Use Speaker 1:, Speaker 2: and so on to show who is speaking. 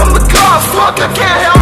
Speaker 1: I'm the i can't help